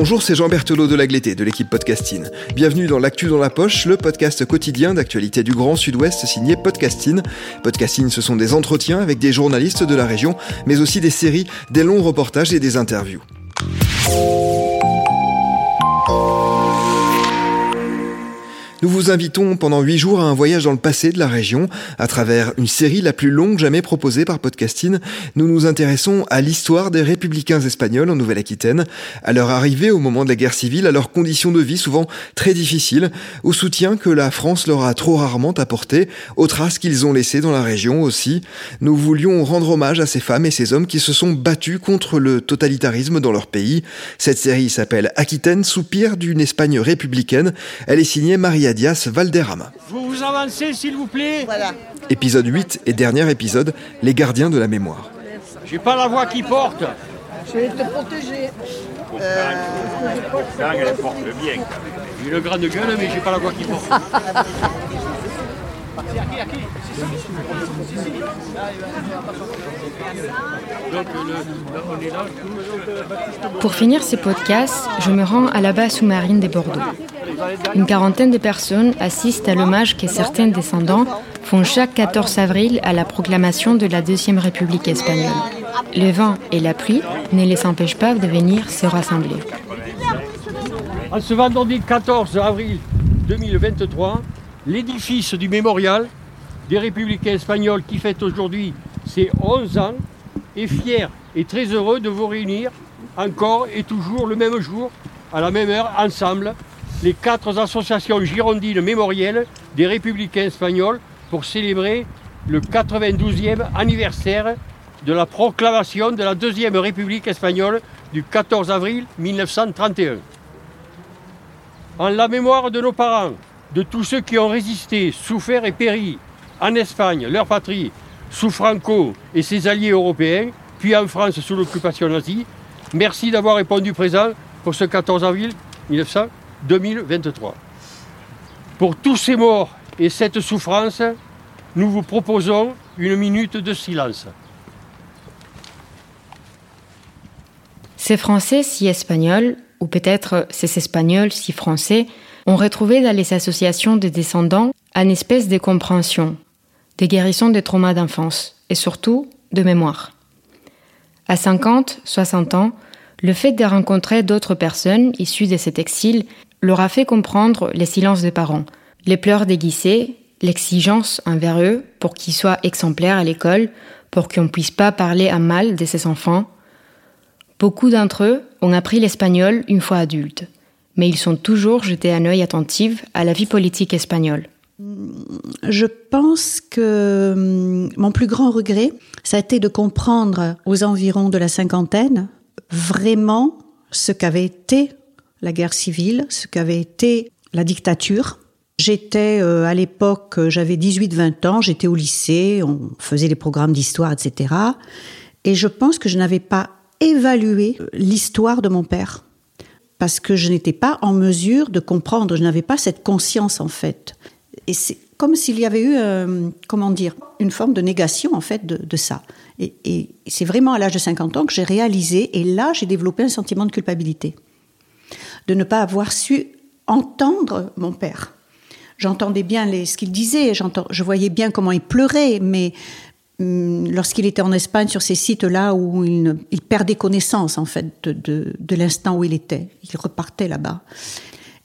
Bonjour, c'est Jean Berthelot de l'Agleté, de l'équipe Podcasting. Bienvenue dans L'actu dans la poche, le podcast quotidien d'actualité du Grand Sud-Ouest signé Podcasting. Podcasting, ce sont des entretiens avec des journalistes de la région, mais aussi des séries, des longs reportages et des interviews. Nous vous invitons pendant huit jours à un voyage dans le passé de la région. À travers une série la plus longue jamais proposée par Podcasting, nous nous intéressons à l'histoire des républicains espagnols en Nouvelle-Aquitaine, à leur arrivée au moment de la guerre civile, à leurs conditions de vie souvent très difficiles, au soutien que la France leur a trop rarement apporté, aux traces qu'ils ont laissées dans la région aussi. Nous voulions rendre hommage à ces femmes et ces hommes qui se sont battus contre le totalitarisme dans leur pays. Cette série s'appelle Aquitaine, soupir d'une Espagne républicaine. Elle est signée Maria Dias Valderrama. Vous vous avancez, s'il vous plaît Voilà. Épisode 8 et dernier épisode, Les gardiens de la mémoire. J'ai pas la voix qui porte. Je vais te protéger. elle porte bien. J'ai une grande gueule, mais j'ai pas la voix qui porte. Là, Pour finir ces podcasts, je me rends à la base sous-marine de Bordeaux. Une quarantaine de personnes assistent à l'hommage que certains descendants font chaque 14 avril à la proclamation de la Deuxième République espagnole. Le vent et la pluie ne les empêchent pas de venir se rassembler. En ce vendredi 14 avril 2023, l'édifice du mémorial des républicains espagnols qui fête aujourd'hui ses 11 ans est fier et très heureux de vous réunir encore et toujours le même jour, à la même heure, ensemble, les quatre associations girondines mémorielles des républicains espagnols pour célébrer le 92e anniversaire de la proclamation de la Deuxième République espagnole du 14 avril 1931 en la mémoire de nos parents, de tous ceux qui ont résisté, souffert et péri en Espagne, leur patrie, sous Franco et ses alliés européens, puis en France sous l'occupation nazie. Merci d'avoir répondu présent pour ce 14 avril 1900 2023. Pour tous ces morts et cette souffrance, nous vous proposons une minute de silence. Ces Français si espagnols, ou peut-être ces Espagnols si français, ont retrouvé dans les associations de descendants une espèce de compréhension, de guérison des traumas d'enfance et surtout de mémoire. À 50, 60 ans, le fait de rencontrer d'autres personnes issues de cet exil leur a fait comprendre les silences des parents, les pleurs déguisés, l'exigence envers eux pour qu'ils soient exemplaires à l'école, pour qu'on ne puisse pas parler à mal de ses enfants, Beaucoup d'entre eux ont appris l'espagnol une fois adultes, mais ils sont toujours jetés un œil attentif à la vie politique espagnole. Je pense que hum, mon plus grand regret, ça a été de comprendre aux environs de la cinquantaine vraiment ce qu'avait été la guerre civile, ce qu'avait été la dictature. J'étais euh, à l'époque, j'avais 18-20 ans, j'étais au lycée, on faisait les programmes d'histoire, etc. Et je pense que je n'avais pas évalué l'histoire de mon père parce que je n'étais pas en mesure de comprendre, je n'avais pas cette conscience en fait. Et c'est comme s'il y avait eu, euh, comment dire, une forme de négation en fait de, ça. Et, et c'est vraiment à l'âge de 50 ans que j'ai réalisé, et là j'ai développé un sentiment de culpabilité, de ne pas avoir su entendre mon père. J'entendais bien ce qu'il disait, je voyais bien comment il pleurait, mais hum, lorsqu'il était en Espagne sur ces sites-là où il, perdait connaissance en fait de l'instant où il était, il repartait là-bas.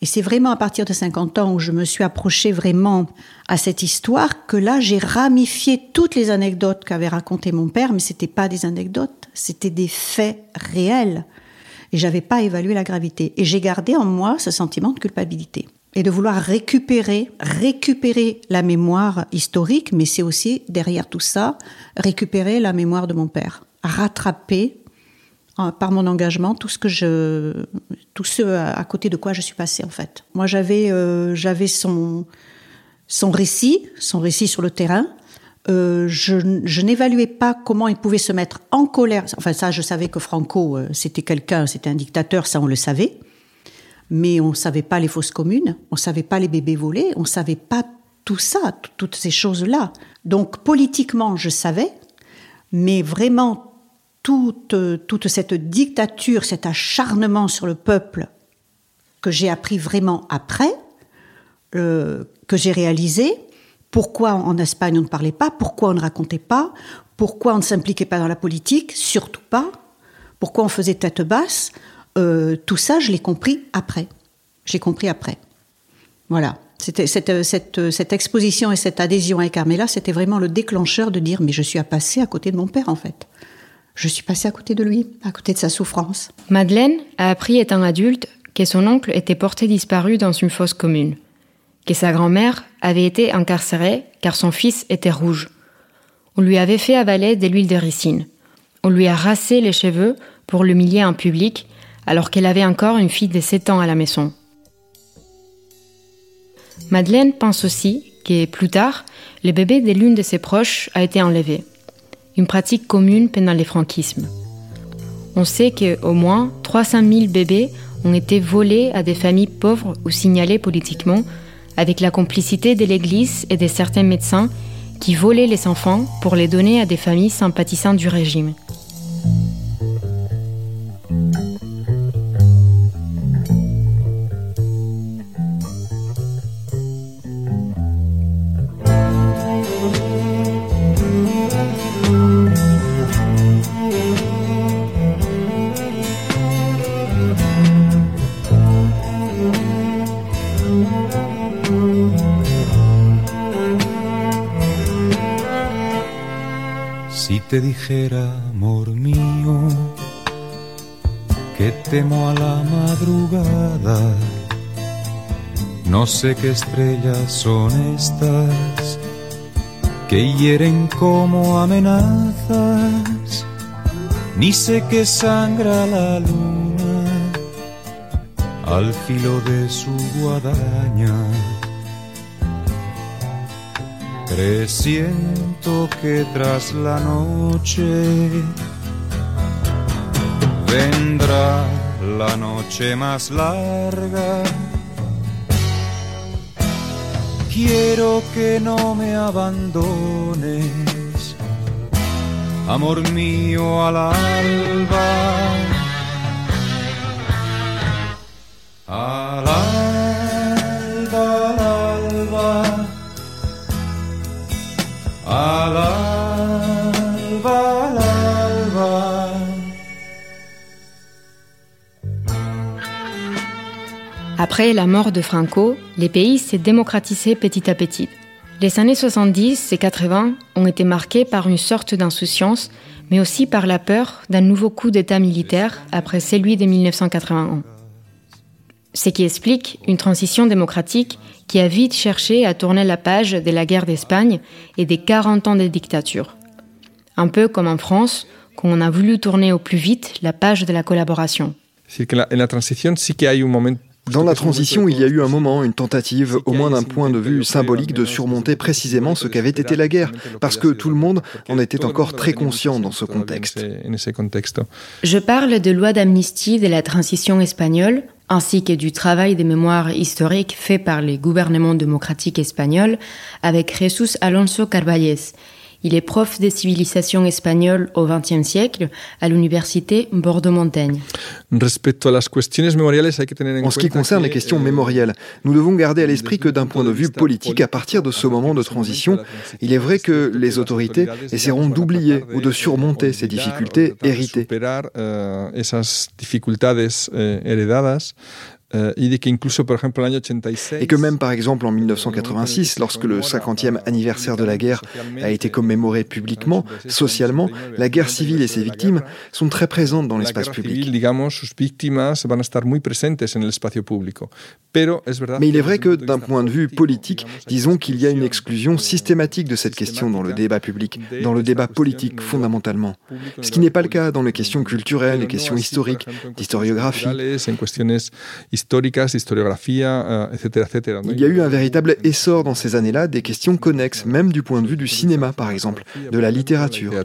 Et c'est vraiment à partir de 50 ans où je me suis approchée vraiment à cette histoire que là j'ai ramifié toutes les anecdotes qu'avait racontées mon père, mais c'était pas des anecdotes, c'était des faits réels. Et j'avais pas évalué la gravité. Et j'ai gardé en moi ce sentiment de culpabilité et de vouloir récupérer, récupérer la mémoire historique, mais c'est aussi derrière tout ça récupérer la mémoire de mon père, rattraper par mon engagement tout ce que tout ce à côté de quoi je suis passée en fait. Moi j'avais euh, j'avais son son récit, son récit sur le terrain. Euh, je, je n'évaluais pas comment il pouvait se mettre en colère. Enfin ça, je savais que Franco, euh, c'était quelqu'un, c'était un dictateur, ça on le savait. Mais on savait pas les fausses communes, on savait pas les bébés volés, on savait pas tout ça, toutes ces choses-là. Donc politiquement, je savais, mais vraiment toute, toute cette dictature, cet acharnement sur le peuple que j'ai appris vraiment après, euh, que j'ai réalisé, pourquoi en Espagne on ne parlait pas, pourquoi on ne racontait pas, pourquoi on ne s'impliquait pas dans la politique, surtout pas, pourquoi on faisait tête basse, euh, tout ça je l'ai compris après. J'ai compris après. Voilà. C'était cette, cette, exposition et cette adhésion avec Carmela, c'était vraiment le déclencheur de dire mais je suis à passer à côté de mon père en fait. Je suis passée à côté de lui, à côté de sa souffrance. Madeleine a appris étant adulte que son oncle était porté disparu dans une fosse commune, que sa grand-mère avait été incarcérée car son fils était rouge. On lui avait fait avaler de l'huile de ricine. On lui a rassé les cheveux pour l'humilier en public alors qu'elle avait encore une fille de 7 ans à la maison. Madeleine pense aussi que plus tard, le bébé de l'une de ses proches a été enlevé, une pratique commune pendant les franquismes. On sait qu'au moins 300 000 bébés ont été volés à des familles pauvres ou signalés politiquement, avec la complicité de l'Église et de certains médecins qui volaient les enfants pour les donner à des familles sympathisantes du régime. Te dijera, amor mío, que temo a la madrugada. No sé qué estrellas son estas que hieren como amenazas, ni sé qué sangra la luna al filo de su guadaña Presiento que tras la noche vendrá la noche más larga. Quiero que no me abandones, amor mío al alba. Al al alba. Après la mort de Franco, les pays s'est démocratisé petit à petit. Les années 70 et 80 ont été marquées par une sorte d'insouciance, mais aussi par la peur d'un nouveau coup d'État militaire après celui de 1981. Ce qui explique une transition démocratique qui a vite cherché à tourner la page de la guerre d'Espagne et des 40 ans de dictature. Un peu comme en France, quand on a voulu tourner au plus vite la page de la collaboration. Dans la transition, il y a eu un moment, une tentative, au moins d'un point de vue symbolique, de surmonter précisément ce qu'avait été la guerre, parce que tout le monde en était encore très conscient dans ce contexte. Je parle de loi d'amnistie de la transition espagnole, ainsi que du travail de mémoire historique fait par les gouvernements démocratiques espagnols avec Jesús Alonso Carballes. Il est prof de civilisation espagnole au XXe siècle à l'université Bordeaux-Montaigne. En ce qui concerne les questions mémorielles, nous devons garder à l'esprit que d'un point de vue politique, à partir de ce moment de transition, il est vrai que les autorités essaieront d'oublier ou de surmonter ces difficultés héritées. Euh, et que même par exemple en 1986, lorsque le 50e anniversaire de la guerre a été commémoré publiquement, socialement, la guerre civile et ses victimes sont très présentes dans l'espace public. Mais il est vrai que d'un point de vue politique, disons qu'il y a une exclusion systématique de cette question dans le débat public, dans le débat politique fondamentalement. Ce qui n'est pas le cas dans les questions culturelles, les questions historiques, d'historiographie históricas, historiografía, eh, etcétera, etcétera. Il y a eu un véritable essor dans ces années-là des questions connexes, même du point de vue du cinéma par exemple, de la littérature. Eh,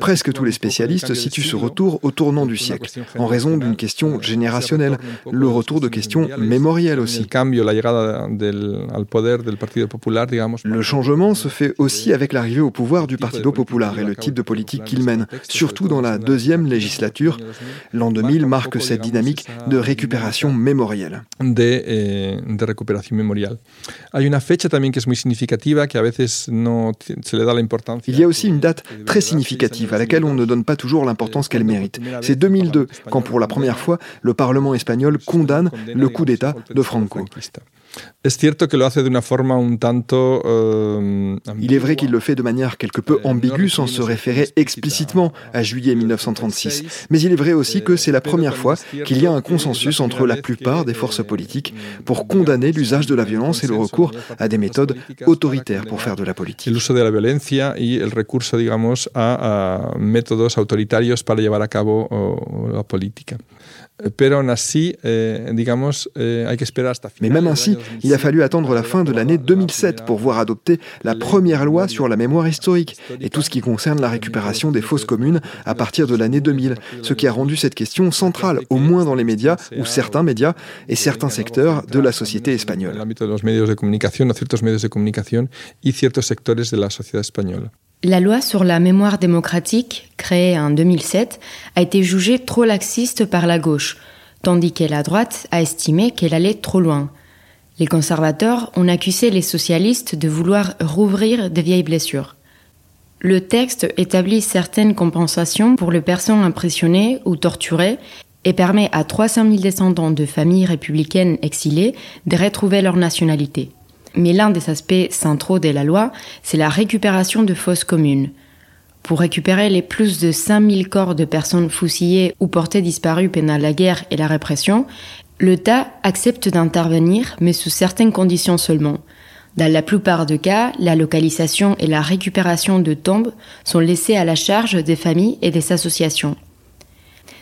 Presque tous les spécialistes situent ce retour au tournant du siècle, en raison d'une question générationnelle, le retour de questions mémorielles aussi. Le changement se fait aussi avec l'arrivée au pouvoir du Partido Popular et le type de politique qu'il mène, surtout dans la deuxième législature. L'an 2000 marque cette dynamique de récupération mémorielle. de, eh, de recuperación memorial. Hay una fecha también que es muy significativa, que a veces no t- se le da la importancia. Il y a aussi une date très significative à laquelle on ne donne pas toujours l'importance qu'elle mérite. C'est 2002, quand pour la première fois, le Parlement espagnol condamne le coup d'État de Franco. Es cierto que lo hace de una forma un tanto. eh, Il est vrai qu'il le fait de manière quelque peu ambiguë sans se référer explicitement à juillet 1936. Mais il est vrai aussi que c'est la première fois qu'il y a un consensus entre la plupart des forces politiques pour condamner l'usage de la violence et le recours à des méthodes autoritaires pour faire de la politique. el uso de la violencia y el recurso, digamos, a, métodos autoritarios para llevar a cabo la política. Eh, Pero aún así, eh, digamos, eh, hay que esperar hasta Mais même ainsi, il a fallu attendre la fin de l'année 2007 pour voir adopter la première loi sur la mémoire historique et tout ce qui concerne la récupération des fausses communes à partir de l'année 2000, ce qui a rendu cette question centrale, au moins dans les médias, ou certains médias et certains secteurs de la société espagnole. de de de de la. La loi sur la mémoire démocratique, créée en 2007, a été jugée trop laxiste par la gauche, tandis que la droite a estimé qu'elle allait trop loin. Les conservateurs ont accusé les socialistes de vouloir rouvrir de vieilles blessures. Le texte établit certaines compensations pour les personnes impressionnées ou torturées et permet à 300 000 descendants de familles républicaines exilées de retrouver leur nationalité. Mais l'un des aspects centraux de la loi, c'est la récupération de fausses communes. Pour récupérer les plus de 5000 corps de personnes fusillées ou portées disparues pendant la guerre et la répression, l'État accepte d'intervenir, mais sous certaines conditions seulement. Dans la plupart des cas, la localisation et la récupération de tombes sont laissées à la charge des familles et des associations.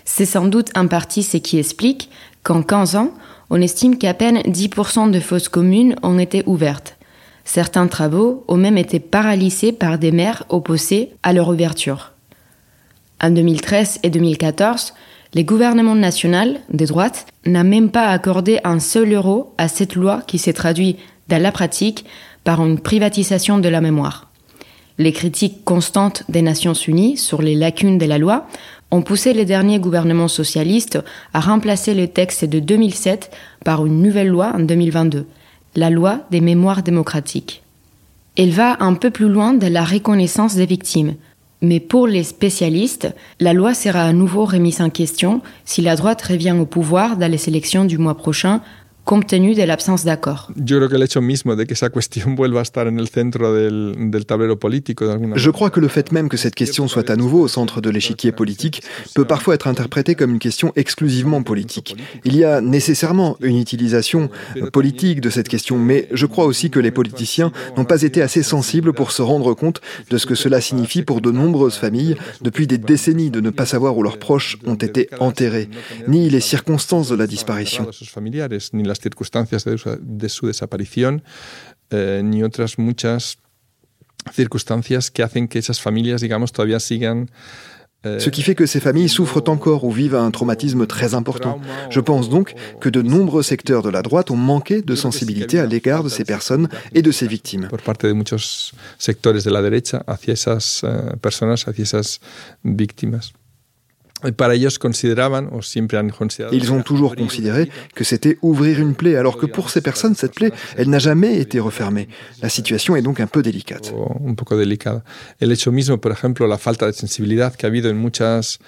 C'est sans doute en partie ce qui explique qu'en 15 ans, on estime qu'à peine 10% de fausses communes ont été ouvertes. Certains travaux ont même été paralysés par des maires opposés à leur ouverture. En 2013 et 2014, les gouvernements nationaux de droite n'ont même pas accordé un seul euro à cette loi qui s'est traduite dans la pratique par une privatisation de la mémoire. Les critiques constantes des Nations Unies sur les lacunes de la loi ont poussé les derniers gouvernements socialistes à remplacer le texte de 2007 par une nouvelle loi en 2022, la loi des mémoires démocratiques. Elle va un peu plus loin de la reconnaissance des victimes, mais pour les spécialistes, la loi sera à nouveau remise en question si la droite revient au pouvoir dans les élections du mois prochain compte tenu de l'absence d'accord. Je crois que le fait même que cette question soit à nouveau au centre de l'échiquier politique peut parfois être interprété comme une question exclusivement politique. Il y a nécessairement une utilisation politique de cette question, mais je crois aussi que les politiciens n'ont pas été assez sensibles pour se rendre compte de ce que cela signifie pour de nombreuses familles depuis des décennies de ne pas savoir où leurs proches ont été enterrés, ni les circonstances de la disparition. Las circunstancias de su, de su desaparición, eh, ni otras muchas circunstancias que hacen que esas familias, digamos, todavía sigan eh, Ce qui fait que ces familles souffrent encore ou vivent un traumatisme très important. Je pense donc que de nombreux secteurs de la droite ont manqué de sensibilité à l'égard de ces personnes et de ces victimes. por parte de muchos sectores de la derecha hacia esas eh, personas, hacia esas víctimas. Y Para ellos consideraban, o siempre han considerado, Ils ont toujours considéré que c'était ouvrir une plaie, alors que pour ces personnes, cette plaie, elle n'a jamais été refermée. La situation est donc un peu délicate. un poco delicada. El hecho mismo, por ejemplo, la falta de sensibilidad que ha habido en muchas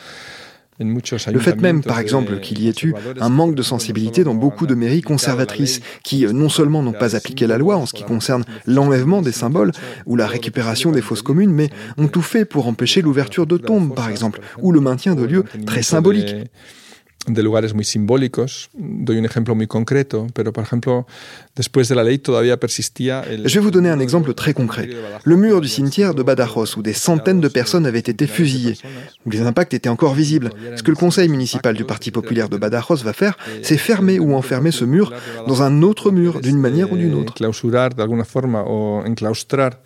Le fait même, par exemple, qu'il y ait eu un manque de sensibilité dans beaucoup de mairies conservatrices, qui euh, non seulement n'ont pas appliqué la loi en ce qui concerne l'enlèvement des symboles ou la récupération des fausses communes, mais ont tout fait pour empêcher l'ouverture de tombes, par exemple, ou le maintien de lieux très symboliques. De lugares muy simbólicos. Doy un ejemplo muy concreto, pero por ejemplo, después de la ley todavía persistía. El... Je vais vous donner un exemple très concret. Le mur du cimetière de Badajoz, où des centaines de personnes avaient été fusillées, où les impacts étaient encore visibles. Ce que le conseil municipal du Parti populaire de Badajoz va faire, c'est fermer ou enfermer ce mur dans un autre mur, d'une manière ou d'une autre. Clausurar de alguna forma o enclaustrar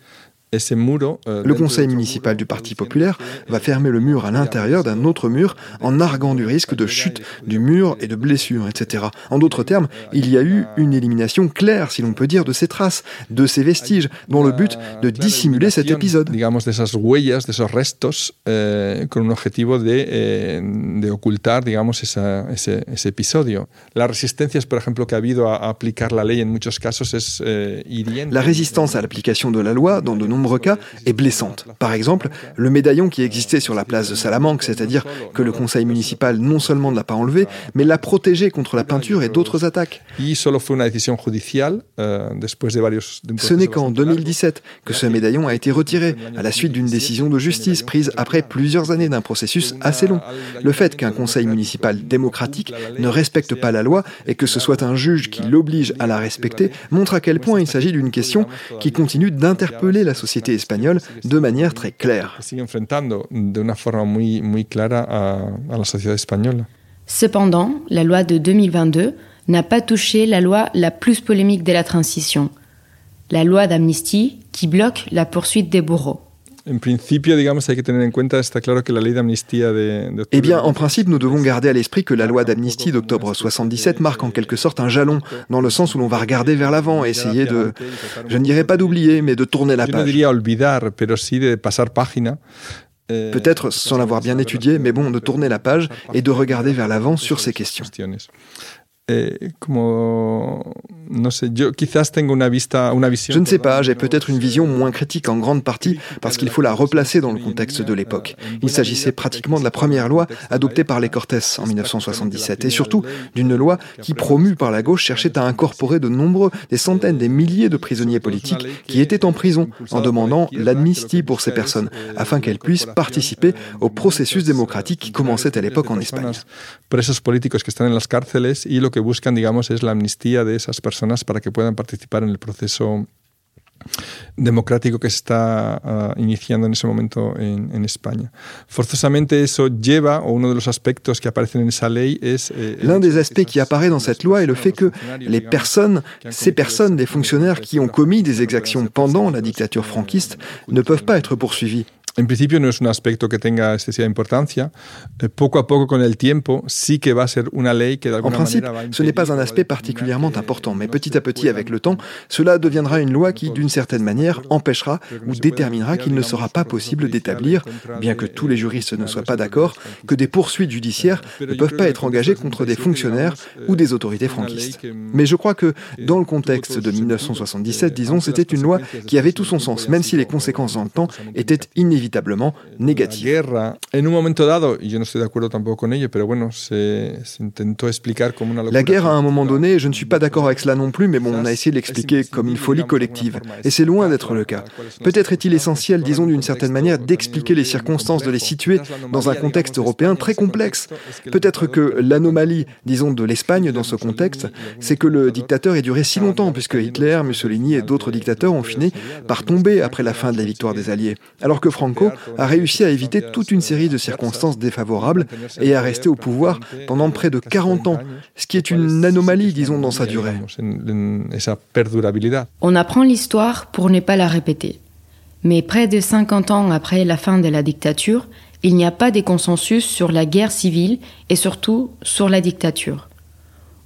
le conseil municipal du Parti populaire va fermer le mur à l'intérieur d'un autre mur en arguant du risque de chute du mur et de blessures, etc. En d'autres termes, il y a eu une élimination claire, si l'on peut dire, de ces traces, de ces vestiges, dont le but de dissimuler cet épisode. Digamos, de esas huellas, de esos restos, eh, con un objetivo de, eh, de ocultar, digamos, esa, ese, ese, episodio. Las resistencias, por ejemplo, que ha habido a, a aplicar la ley en muchos casos es eh, hiriente. La résistance à l'application de la loi, dans de nombreux cas, est blessante. Par exemple, le médaillon qui existait sur la place de Salamanque, c'est-à-dire que le conseil municipal non seulement ne l'a pas enlevé, mais l'a protégé contre la peinture et d'autres attaques. Eh, ce n'est qu'en 2017 que ce médaillon a été retiré, à la suite d'une décision de justice prise après plusieurs années d'un processus assez long. Le fait qu'un conseil municipal démocratique ne respecte pas la loi et que ce soit un juge qui l'oblige à la respecter montre à quel point il s'agit d'une question qui continue d'interpeller la société espagnole de manière très claire. Cependant, la loi de 2022 n'a pas touché la loi la plus polémique de la transition, la loi d'amnistie qui bloque la poursuite des bourreaux. En principio, digamos, hay que tener en cuenta, está claro que la ley de amnistía de, de Eh bien, en principe, nous devons garder à l'esprit que la loi d'amnistie d'octobre 77 marque en quelque sorte un jalon, dans le sens où l'on va regarder vers l'avant, essayer de, je ne dirais pas d'oublier, mais de tourner la page. diría olvidar, pero sí de pasar página. eh, Peut-être sans l'avoir bien étudié, mais bon, de tourner la page et de regarder vers l'avant sur ces questions. Eh, como, no sé, yo quizás tengo una vista, una visión. Je ne sais pas, j'ai peut-être une vision moins critique en grande partie parce qu'il faut la replacer dans le contexte de l'époque. Il s'agissait pratiquement de la première loi adoptée par les Cortés en 1977 et surtout d'une loi qui, promue par la gauche, cherchait à incorporer de nombreux, des centaines, des milliers de prisonniers politiques qui étaient en prison en demandant l'amnistie pour ces personnes afin qu'elles puissent participer au processus démocratique qui commençait à l'époque en Espagne. Que buscan, digamos, es la amnistía de esas personas para que puedan participar en el proceso democrático que se está uh, iniciando en ese momento en, en, España. Forzosamente eso lleva, o uno de los aspectos que aparecen en esa ley es... Eh, L'un des aspects qui apparaît dans cette loi est le fait que les personnes, ces personnes, des fonctionnaires qui ont commis des exactions pendant la dictature franquiste, ne peuvent pas être poursuivis. En principio no es un aspecto que tenga excesiva importancia. Eh, poco a poco, con el tiempo, sí que va a ser una ley que de En alguna principe, manera va a ce n'est pas un aspect particulièrement important, mais petit à petit, avec le temps, cela deviendra une loi qui, d'une certaine manière, empêchera ou déterminera qu'il ne sera pas possible d'établir, bien que tous les juristes ne soient pas d'accord, que des poursuites judiciaires ne peuvent pas être engagées contre des fonctionnaires ou des autorités franquistes. Mais je crois que, dans le contexte de 1977, disons, c'était une loi qui avait tout son sens, même si les conséquences dans le temps étaient inévitablement locura. La guerre, à un moment donné, je ne suis pas d'accord avec cela non plus, mais bon, on a essayé de l'expliquer comme une folie collective. Et c'est loin d'être le cas. Peut-être est-il essentiel, disons d'une certaine manière, d'expliquer les circonstances, de les situer dans un contexte européen très complexe. Peut-être que l'anomalie, disons, de l'Espagne dans ce contexte, c'est que le dictateur ait duré si longtemps, puisque Hitler, Mussolini et d'autres dictateurs ont fini par tomber après la fin de la victoire des Alliés. Alors que A réussi à éviter toute une série de circonstances défavorables et à rester au pouvoir pendant près de 40 ans, ce qui est une anomalie, disons, dans sa durée. On apprend l'histoire pour ne pas la répéter. Mais près de 50 ans après la fin de la dictature, il n'y a pas de consensus sur la guerre civile et surtout sur la dictature.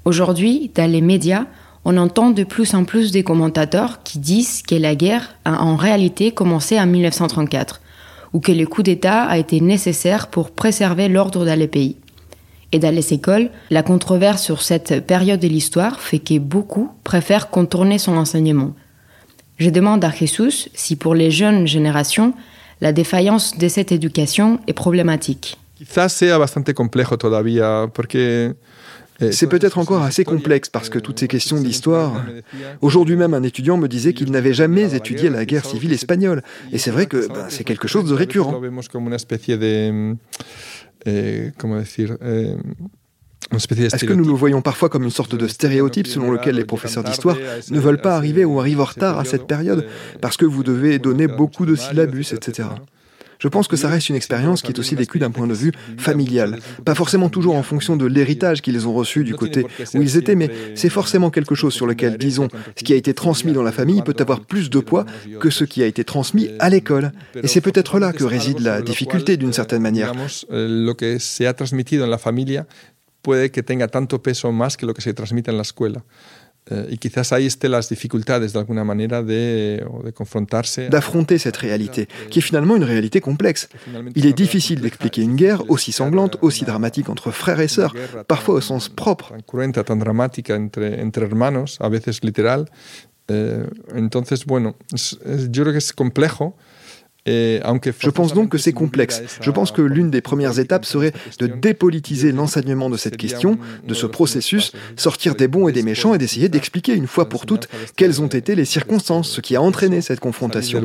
Aujourd'hui, dans les médias, on entend de plus en plus des commentateurs qui disent que la guerre a en réalité commencé en 1934 ou que le coup d'État a été nécessaire pour préserver l'ordre dans les pays. Et dans les écoles, la controverse sur cette période de l'histoire fait que beaucoup préfèrent contourner son enseignement. Je demande à Jesus si pour les jeunes générations, la défaillance de cette éducation est problématique. Quizás sea bastante complejo todavía, porque... eh, C'est peut-être encore assez complexe parce que toutes ces questions d'histoire. Aujourd'hui même, un étudiant me disait qu'il n'avait jamais étudié la guerre civile espagnole. Et c'est vrai que ben, c'est quelque chose de récurrent. Eh. Eh, Est-ce que nous le voyons parfois comme une sorte de stéréotype selon lequel les professeurs d'histoire ne veulent pas arriver ou arrivent en retard à cette période parce que vous devez donner beaucoup de syllabus, etc. Je pense que ça reste une expérience qui est aussi vécue d'un point de vue familial. Pas forcément toujours en fonction de l'héritage qu'ils ont reçu du côté où ils étaient, mais c'est forcément quelque chose sur lequel, disons, ce qui a été transmis dans la famille peut avoir plus de poids que ce qui a été transmis à l'école. Et c'est peut-être là que réside la difficulté d'une certaine manière. Lo que se ha transmitido en la familia puede que tenga tanto peso que lo que se transmite en la escuela. Eh, y quizás ahí estén las dificultades de alguna manera de, de confrontarse. D'affronter cette réalité, qui est finalement une réalité complexe. Il est difficile d'expliquer une guerre aussi sanglante, aussi dramatique entre frères et sœurs, parfois au sens propre. Tan cruenta, tan dramática entre, entre hermanos, a veces literal. Eh, entonces, bueno, es, es, yo creo que es complejo. Je pense donc que c'est complexe. Je pense que l'une des premières étapes serait de dépolitiser l'enseignement de cette question, de ce processus, sortir des bons et des méchants et d'essayer d'expliquer une fois pour toutes quelles ont été les circonstances, ce qui a entraîné cette confrontation.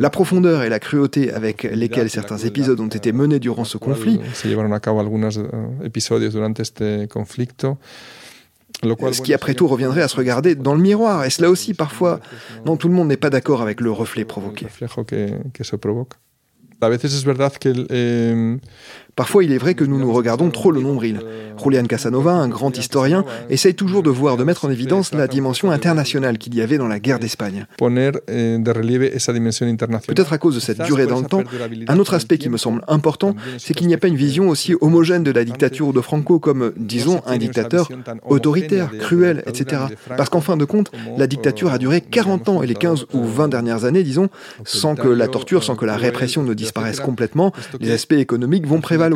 La profondeur et la cruauté avec lesquelles certains épisodes ont été menés durant ce conflit. Ce qui, après tout, reviendrait à se regarder dans le miroir. Et cela aussi, parfois, non, tout le monde n'est pas d'accord avec le reflet provoqué. Parfois, il est vrai que nous nous regardons trop le nombril. Julian Casanova, un grand historien, essaye toujours de voir, de mettre en évidence la dimension internationale qu'il y avait dans la guerre d'Espagne. Eh, Peut-être à cause de cette durée dans le temps, un autre aspect qui me semble important, c'est qu'il n'y a pas une vision aussi homogène de la dictature de Franco comme, disons, un dictateur autoritaire, cruel, etc. Parce qu'en fin de compte, la dictature a duré 40 ans et les 15 ou 20 dernières années, disons, sans que la torture, sans que la répression ne disparaisse complètement, les aspects économiques vont prévaloir.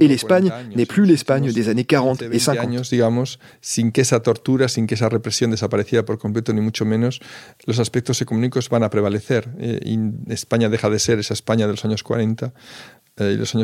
Et l'Espagne n'est plus l'Espagne des années 40 et 50. digamos, sin que esa tortura, sin que esa represión desapareciera por completo, ni mucho menos, los aspectos económicos van a prevalecer. Eh, España deja de ser esa España de los años 40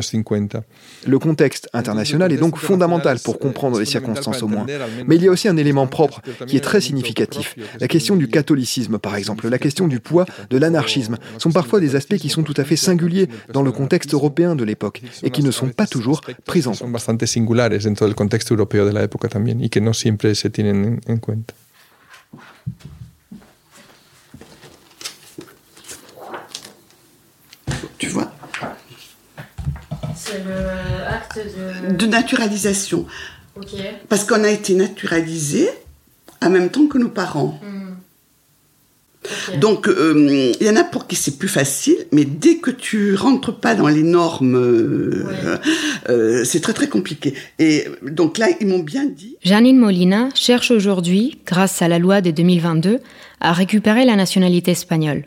50. Le contexte international est donc fondamental pour comprendre les circonstances au moins. Mais il y a aussi un élément propre qui est très significatif. La question du catholicisme, par exemple, la question du poids de l'anarchisme, sont parfois des aspects qui sont tout à fait singuliers dans le contexte européen de l'époque et qui ne sont pas toujours pris en compte. Sont bastante singulares dentro del contexto europeo de la época también y que no siempre se tienen en cuenta. C'est le acte de... de naturalisation. Parce qu'on a été naturalisé en même temps que nos parents. Hmm. Donc, euh, il y en a pour qui c'est plus facile, mais dès que tu rentres pas dans les normes, euh, euh, c'est très très compliqué. Et donc là, ils m'ont bien dit. Janine Molina cherche aujourd'hui, grâce à la loi de 2022, à récupérer la nationalité espagnole.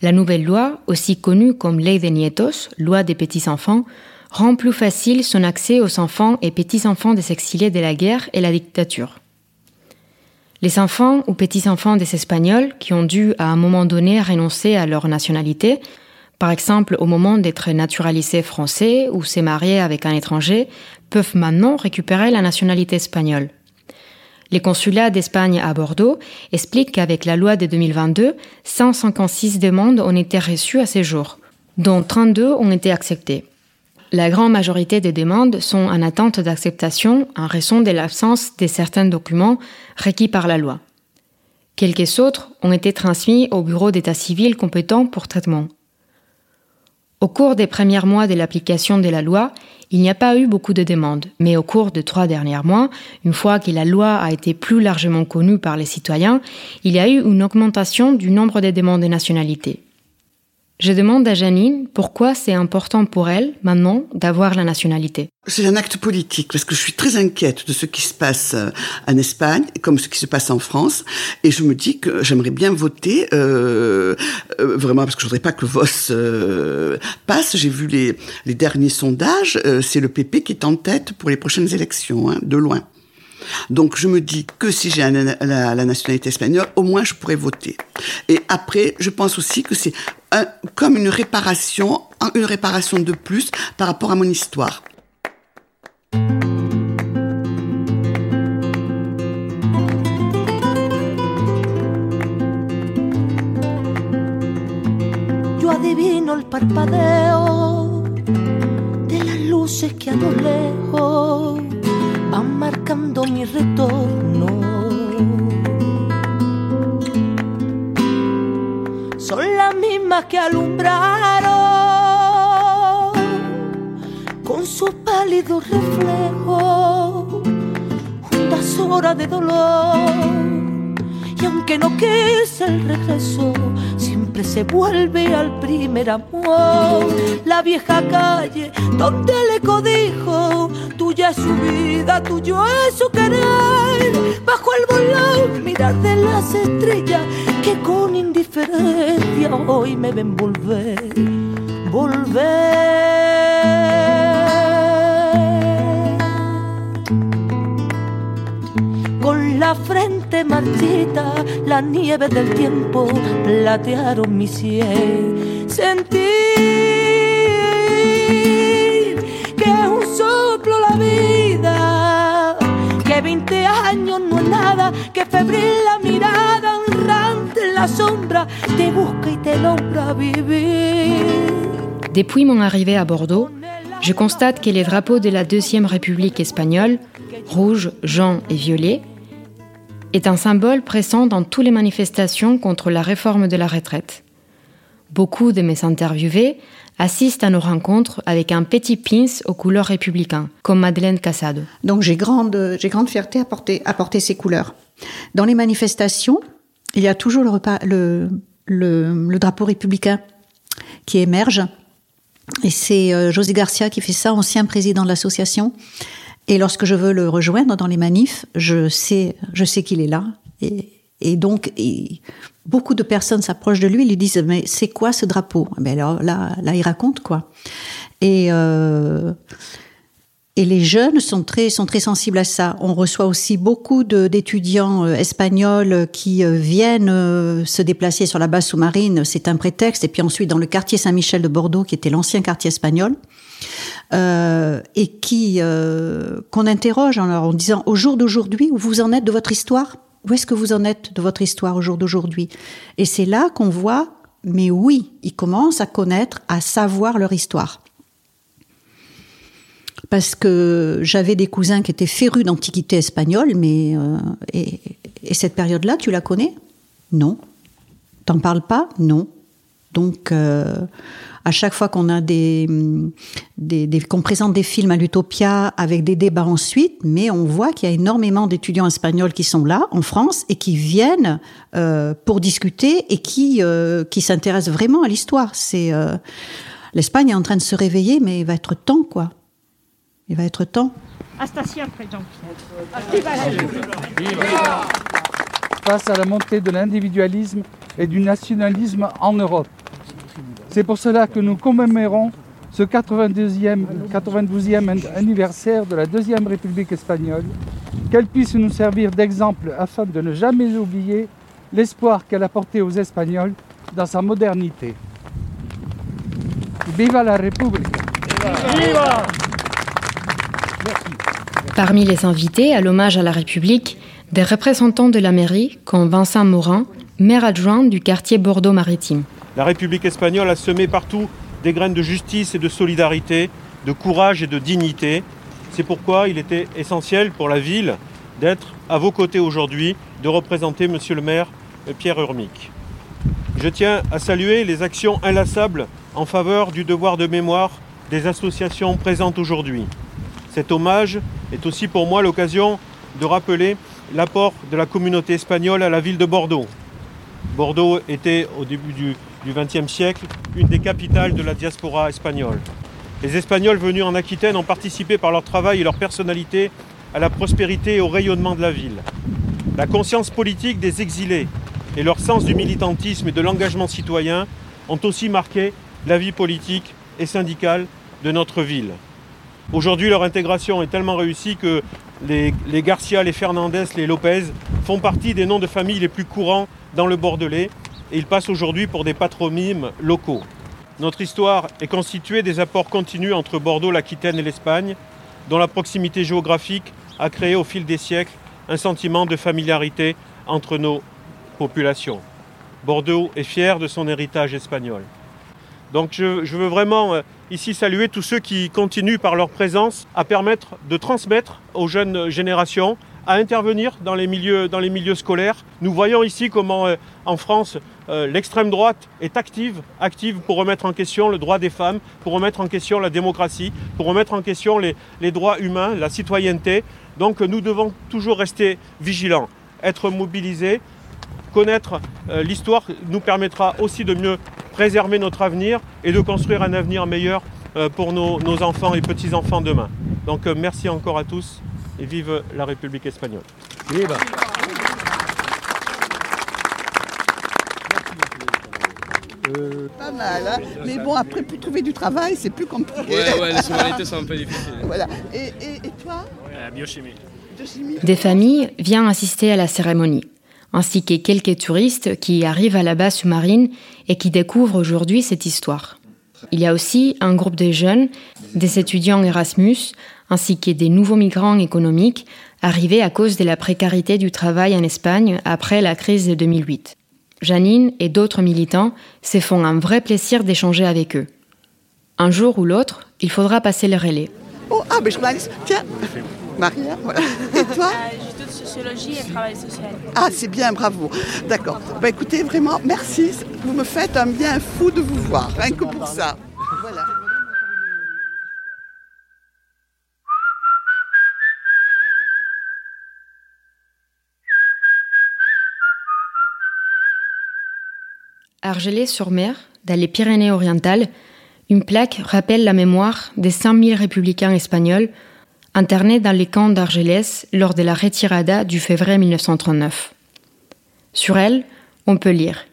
La nouvelle loi, aussi connue comme Ley de Nietos, loi des petits-enfants, rend plus facile son accès aux enfants et petits-enfants des exilés de la guerre et la dictature. Les enfants ou petits-enfants des Espagnols qui ont dû à un moment donné renoncer à leur nationalité, par exemple au moment d'être naturalisés français ou se marier avec un étranger, peuvent maintenant récupérer la nationalité espagnole. Les consulats d'Espagne à Bordeaux expliquent qu'avec la loi de 2022, 156 demandes ont été reçues à ce jour, dont 32 ont été acceptées. La grande majorité des demandes sont en attente d'acceptation en raison de l'absence de certains documents requis par la loi. Quelques autres ont été transmis au bureau d'état civil compétent pour traitement. Au cours des premiers mois de l'application de la loi, il n'y a pas eu beaucoup de demandes, mais au cours des trois derniers mois, une fois que la loi a été plus largement connue par les citoyens, il y a eu une augmentation du nombre de demandes de nationalité. Je demande à Janine pourquoi c'est important pour elle, maintenant, d'avoir la nationalité. C'est un acte politique, parce que je suis très inquiète de ce qui se passe euh, en Espagne, comme ce qui se passe en France, et je me dis que j'aimerais bien voter, euh, euh, vraiment, parce que je voudrais pas que Voss euh, passe. J'ai vu les, les derniers sondages, euh, c'est le PP qui est en tête pour les prochaines élections, hein, de loin. Donc je me dis que si j'ai la, nationalité espagnole, au moins je pourrais voter. Et après, je pense aussi que c'est comme une réparation, une réparation de plus par rapport à mon histoire. Marcando mi retorno. Son las mismas que alumbraron con su pálido reflejo juntas horas de dolor. Y aunque no quise el regreso, siempre se vuelve al primer amor. La vieja calle donde le codijo, su vida, tuyo es su querer. Bajo el volón, mirar de las estrellas que con indiferencia hoy me ven volver, volver. Con la frente marchita, la nieve del tiempo platearon mi sien. Sentir Depuis mon arrivée à Bordeaux, je constate que les drapeaux de la Deuxième République espagnole, rouge, jaune et violet, est un symbole présent dans toutes les manifestations contre la réforme de la retraite. Beaucoup de mes interviewés assistent à nos rencontres avec un petit pins aux couleurs républicaines, comme Madeleine Casado. Donc j'ai grande, j'ai grande fierté à porter, à porter ces couleurs. Dans les manifestations, il y a toujours le, repas, le, le, le drapeau républicain qui émerge. Et c'est euh, José Garcia qui fait ça, ancien président de l'association. Et lorsque je veux le rejoindre dans les manifs, je sais, je sais qu'il est là. Et, et donc, et beaucoup de personnes s'approchent de lui, lui disent mais c'est quoi ce drapeau? Mais alors là, là, il raconte quoi. Et euh, et les jeunes sont très sont très sensibles à ça. On reçoit aussi beaucoup d'étudiants euh, espagnols qui euh, viennent euh, se déplacer sur la base sous-marine. C'est un prétexte. Et puis ensuite dans le quartier Saint-Michel de Bordeaux, qui était l'ancien quartier espagnol euh, et qui euh, qu'on interroge en, en disant au jour d'aujourd'hui où vous en êtes de votre histoire? Où est-ce que vous en êtes de votre histoire au jour d'aujourd'hui? Et c'est là qu'on voit mais oui ils commencent à connaître à savoir leur histoire. Parce que j'avais des cousins qui étaient férus d'antiquité espagnole mais euh, et, et cette période là tu la connais? Non. T'en parles pas? Non. Donc euh, à chaque fois qu'on a des, des, des- qu'on présente des films à l'Utopia avec des débats ensuite, mais on voit qu'il y a énormément d'étudiants espagnols qui sont là en France et qui viennent euh, pour discuter et qui euh, qui s'intéressent vraiment à l'histoire. C'est euh, l'Espagne est en train de se réveiller, mais il va être temps quoi. Il va être temps. Hasta siempre, Jean. face à la montée de l'individualisme et du nationalisme en Europe. C'est pour cela que nous commémorons ce 92e, 92e an- anniversaire de la Deuxième République espagnole, qu'elle puisse nous servir d'exemple afin de ne jamais oublier l'espoir qu'elle a porté aux Espagnols dans sa modernité. Viva la République Parmi les invités à l'hommage à la République, des représentants de la mairie, comme Vincent Morin, maire adjoint du quartier Bordeaux-Maritime. La République espagnole a semé partout des graines de justice et de solidarité, de courage et de dignité. C'est pourquoi il était essentiel pour la ville d'être à vos côtés aujourd'hui, de représenter Monsieur le maire euh, Pierre Urmic. Je tiens à saluer les actions inlassables en faveur du devoir de mémoire des associations présentes aujourd'hui. Cet hommage est aussi pour moi l'occasion de rappeler l'apport de la communauté espagnole à la ville de Bordeaux. Bordeaux était au début du XXe siècle une des capitales de la diaspora espagnole. Les Espagnols venus en Aquitaine ont participé par leur travail et leur personnalité à la prospérité et au rayonnement de la ville. La conscience politique des exilés et leur sens du militantisme et de l'engagement citoyen ont aussi marqué la vie politique et syndicale de notre ville. Aujourd'hui, leur intégration est tellement réussie que les, les Garcia, les Fernandez, les Lopez font partie des noms de famille les plus courants dans le Bordelais et ils passent aujourd'hui pour des patronymes locaux. Notre histoire est constituée des apports continus entre Bordeaux, l'Aquitaine et l'Espagne, dont la proximité géographique a créé au fil des siècles un sentiment de familiarité entre nos populations. Bordeaux est fier de son héritage espagnol. Donc je, je veux vraiment euh, ici saluer tous ceux qui continuent par leur présence à permettre de transmettre aux jeunes générations à intervenir dans les milieux, dans les milieux scolaires. Nous voyons ici comment euh, en France euh, l'extrême droite est active, active pour remettre en question le droit des femmes, pour remettre en question la démocratie, pour remettre en question les, droits humains, la citoyenneté. Donc nous devons toujours rester vigilants, être mobilisés. Connaître euh, l'histoire nous permettra aussi de mieux préserver notre avenir et de construire un avenir meilleur euh, pour nos, enfants et petits-enfants demain. Donc merci encore à tous et vive la République espagnole. Euh, Pas mal, hein mais bon, après, pour trouver du travail, c'est plus compliqué. Ouais, ouais, les sonorités sont un peu difficiles. voilà. Et, et, et toi biochimie. Biochimie Des familles viennent assister à la cérémonie, ainsi que quelques touristes qui arrivent à la base sous-marine et qui découvrent aujourd'hui cette histoire. Il y a aussi un groupe de jeunes, des étudiants Erasmus, ainsi que des nouveaux migrants économiques arrivés à cause de la précarité du travail en Espagne après la crise de 2008. Janine et d'autres militants se font un vrai plaisir d'échanger avec eux. Un jour ou l'autre, il faudra passer le relais. Oh, ah, mais journaliste, tiens Maria, voilà. Et toi? J'étudie de sociologie et travail social. Ah, c'est bien, bravo. D'accord. Bah écoutez, vraiment, merci. Vous me faites un bien fou de vous voir, rien que pour ça. Voilà. Argelès-sur-Mer, dans les Pyrénées-Orientales, une plaque rappelle la mémoire des 5000 républicains espagnols internés dans les camps d'Argelès lors de la retirada du février 1939. Sur elle, on peut lire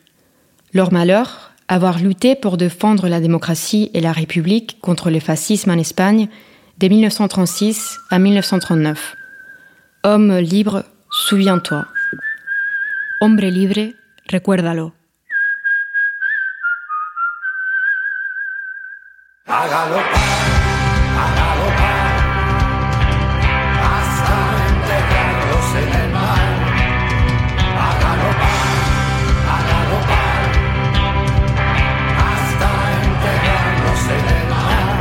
Leur malheur, avoir lutté pour défendre la démocratie et la République contre le fascisme en Espagne de 1936 à 1939. Homme libre, souviens-toi. Hombre libre, recuérdalo. A galopar, a galopar, hasta enterrarlos en el mar. A galopar, a galopar, hasta enterrarlos en el mar.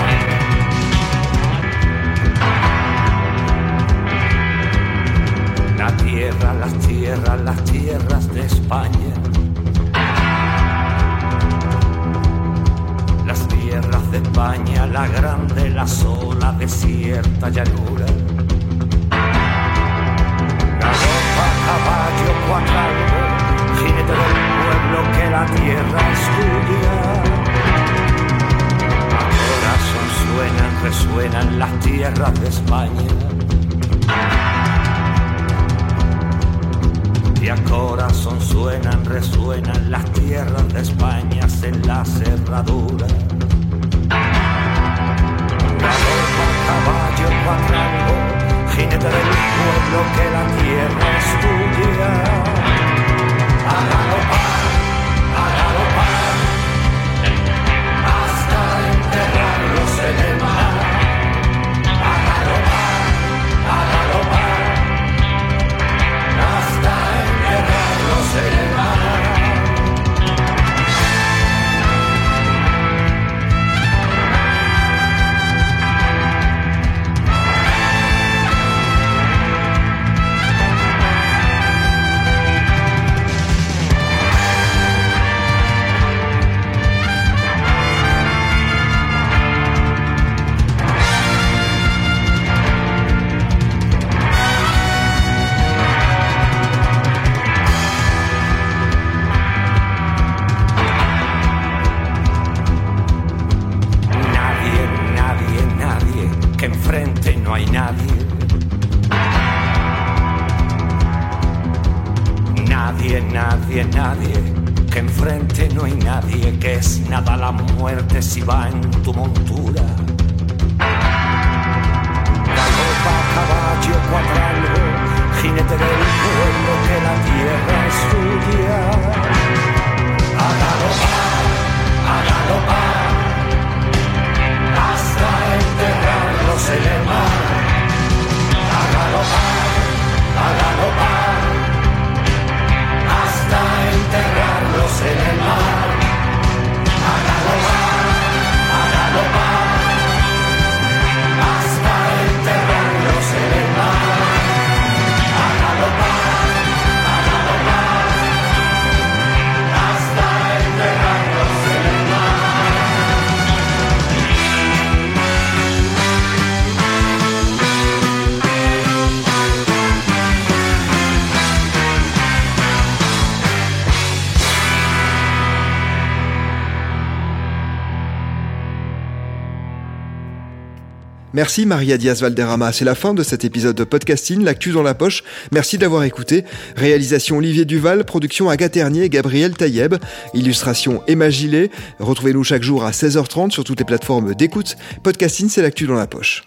La tierra, las tierras, las tierras de España. Tierras de España, la grande, la sola, desierta llanura. Galopa, caballo, cuatralgo, jinete del pueblo que la tierra es tuya. A corazón suenan, resuenan las tierras de España. Y a corazón suenan, resuenan las tierras de España en la cerradura. Galopa, caballo, cuatrango, jinete del pueblo que la tierra es tuya. Merci Maria Diaz Valderrama. C'est la fin de cet épisode de podcasting, l'actu dans la poche. Merci d'avoir écouté. Réalisation Olivier Duval, production Agathe Ernier et Gabriel Taïeb, illustration Emma Gillet. Retrouvez-nous chaque jour à 16h30 sur toutes les plateformes d'écoute. Podcasting, c'est l'actu dans la poche.